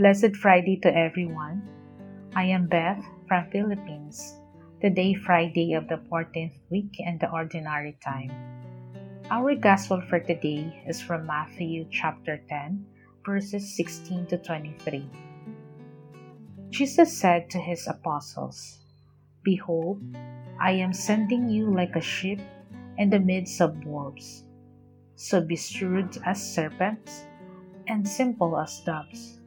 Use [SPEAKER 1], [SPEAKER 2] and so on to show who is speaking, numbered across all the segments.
[SPEAKER 1] Blessed Friday to everyone. I am Beth from Philippines. Today Friday of the 14th week in the ordinary time. Our gospel for today is from Matthew chapter 10 verses 16 to 23. Jesus said to his apostles, Behold, I am sending you like a sheep in the midst of wolves. So be shrewd as serpents and simple as doves.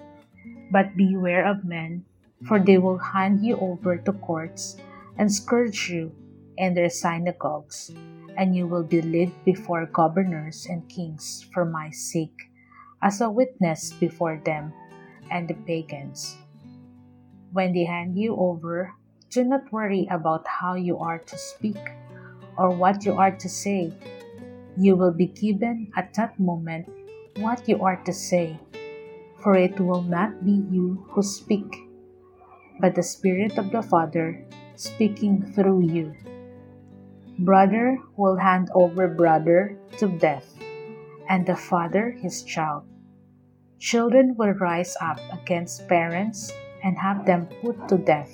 [SPEAKER 1] But beware of men, for they will hand you over to courts and scourge you in their synagogues, and you will be led before governors and kings for my sake, as a witness before them and the pagans. When they hand you over, do not worry about how you are to speak or what you are to say. You will be given at that moment what you are to say for it will not be you who speak, but the Spirit of the Father speaking through you. Brother will hand over brother to death, and the father his child. Children will rise up against parents and have them put to death.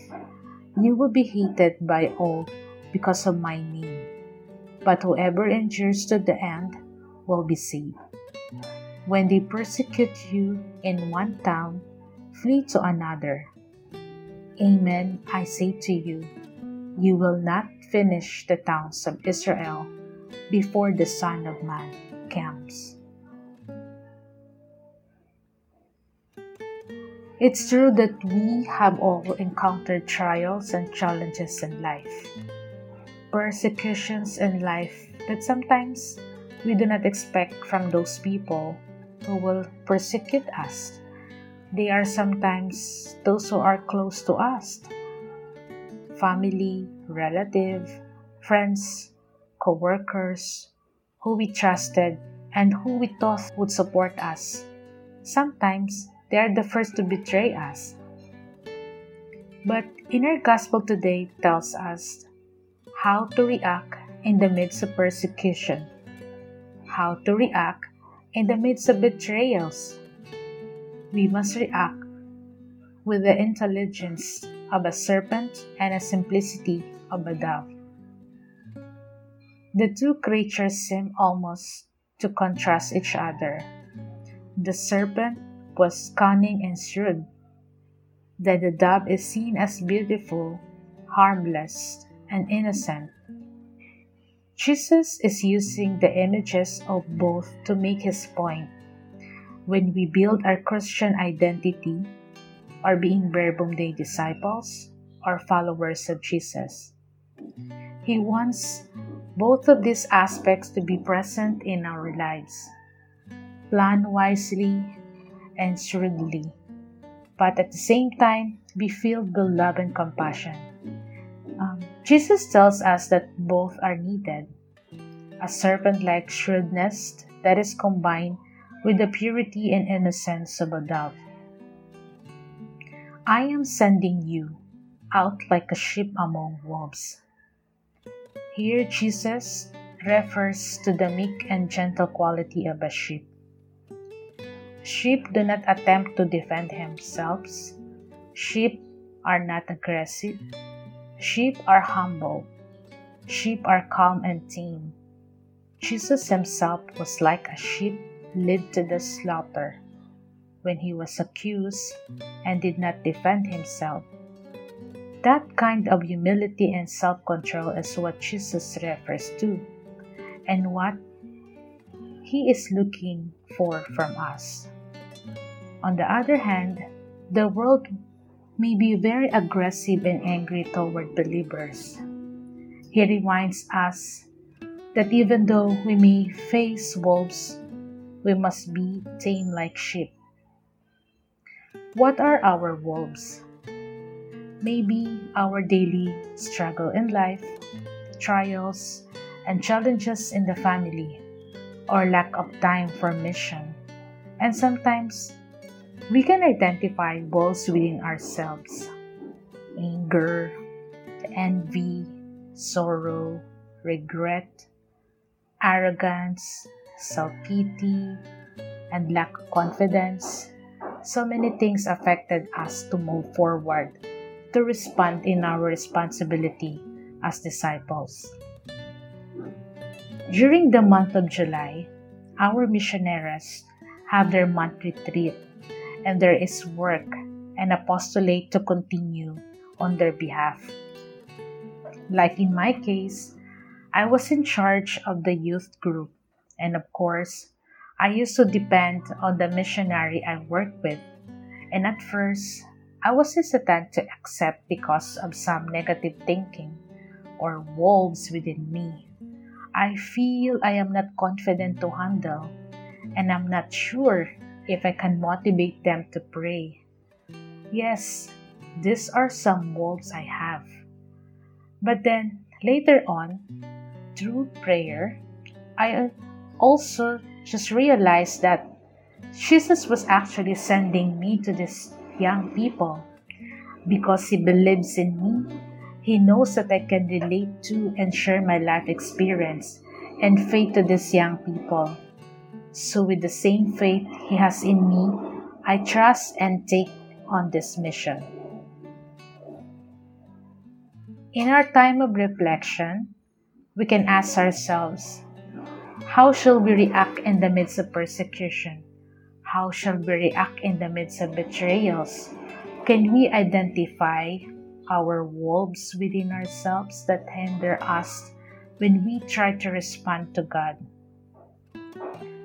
[SPEAKER 1] You will be hated by all because of my name, but whoever endures to the end will be saved. When they persecute you in one town, flee to another. Amen, I say to you, you will not finish the towns of Israel before the Son of Man comes. It's true that we have all encountered trials and challenges in life, persecutions in life that sometimes we do not expect from those people who will persecute us. They are sometimes those who are close to us family, relative, friends, co workers, who we trusted and who we thought would support us. Sometimes they are the first to betray us. But in our gospel today tells us how to react in the midst of persecution, how to react in the midst of betrayals. We must react with the intelligence of a serpent and a simplicity of a dove. The two creatures seem almost to contrast each other. The serpent was cunning and shrewd, that the dove is seen as beautiful, harmless, and innocent. Jesus is using the images of both to make his point. When we build our Christian identity, or being Verbum Dei disciples, or followers of Jesus, he wants both of these aspects to be present in our lives. Plan wisely and shrewdly, but at the same time, be filled with love and compassion. Um, Jesus tells us that both are needed a serpent like shrewdness that is combined with the purity and innocence of a dove. I am sending you out like a sheep among wolves. Here, Jesus refers to the meek and gentle quality of a sheep. Sheep do not attempt to defend themselves. Sheep are not aggressive. Sheep are humble. Sheep are calm and tame. Jesus himself was like a sheep led to the slaughter when he was accused and did not defend himself. That kind of humility and self control is what Jesus refers to, and what He is looking for from us. On the other hand, the world may be very aggressive and angry toward believers. He reminds us that even though we may face wolves, we must be tame like sheep. What are our wolves? Maybe our daily struggle in life, trials, and challenges in the family, or lack of time for mission. And sometimes we can identify wolves within ourselves anger, envy, sorrow, regret, arrogance, self pity, and lack of confidence. So many things affected us to move forward to respond in our responsibility as disciples. During the month of July, our missionaries have their month retreat and there is work and apostolate to continue on their behalf. Like in my case, I was in charge of the youth group, and of course, I used to depend on the missionary I worked with. And at first, I was hesitant to accept because of some negative thinking or wolves within me. I feel I am not confident to handle, and I'm not sure if I can motivate them to pray. Yes, these are some wolves I have. But then later on, through prayer, I also just realized that Jesus was actually sending me to these young people because He believes in me. He knows that I can relate to and share my life experience and faith to these young people. So, with the same faith He has in me, I trust and take on this mission. In our time of reflection, we can ask ourselves how shall we react in the midst of persecution? How shall we react in the midst of betrayals? Can we identify our wolves within ourselves that hinder us when we try to respond to God?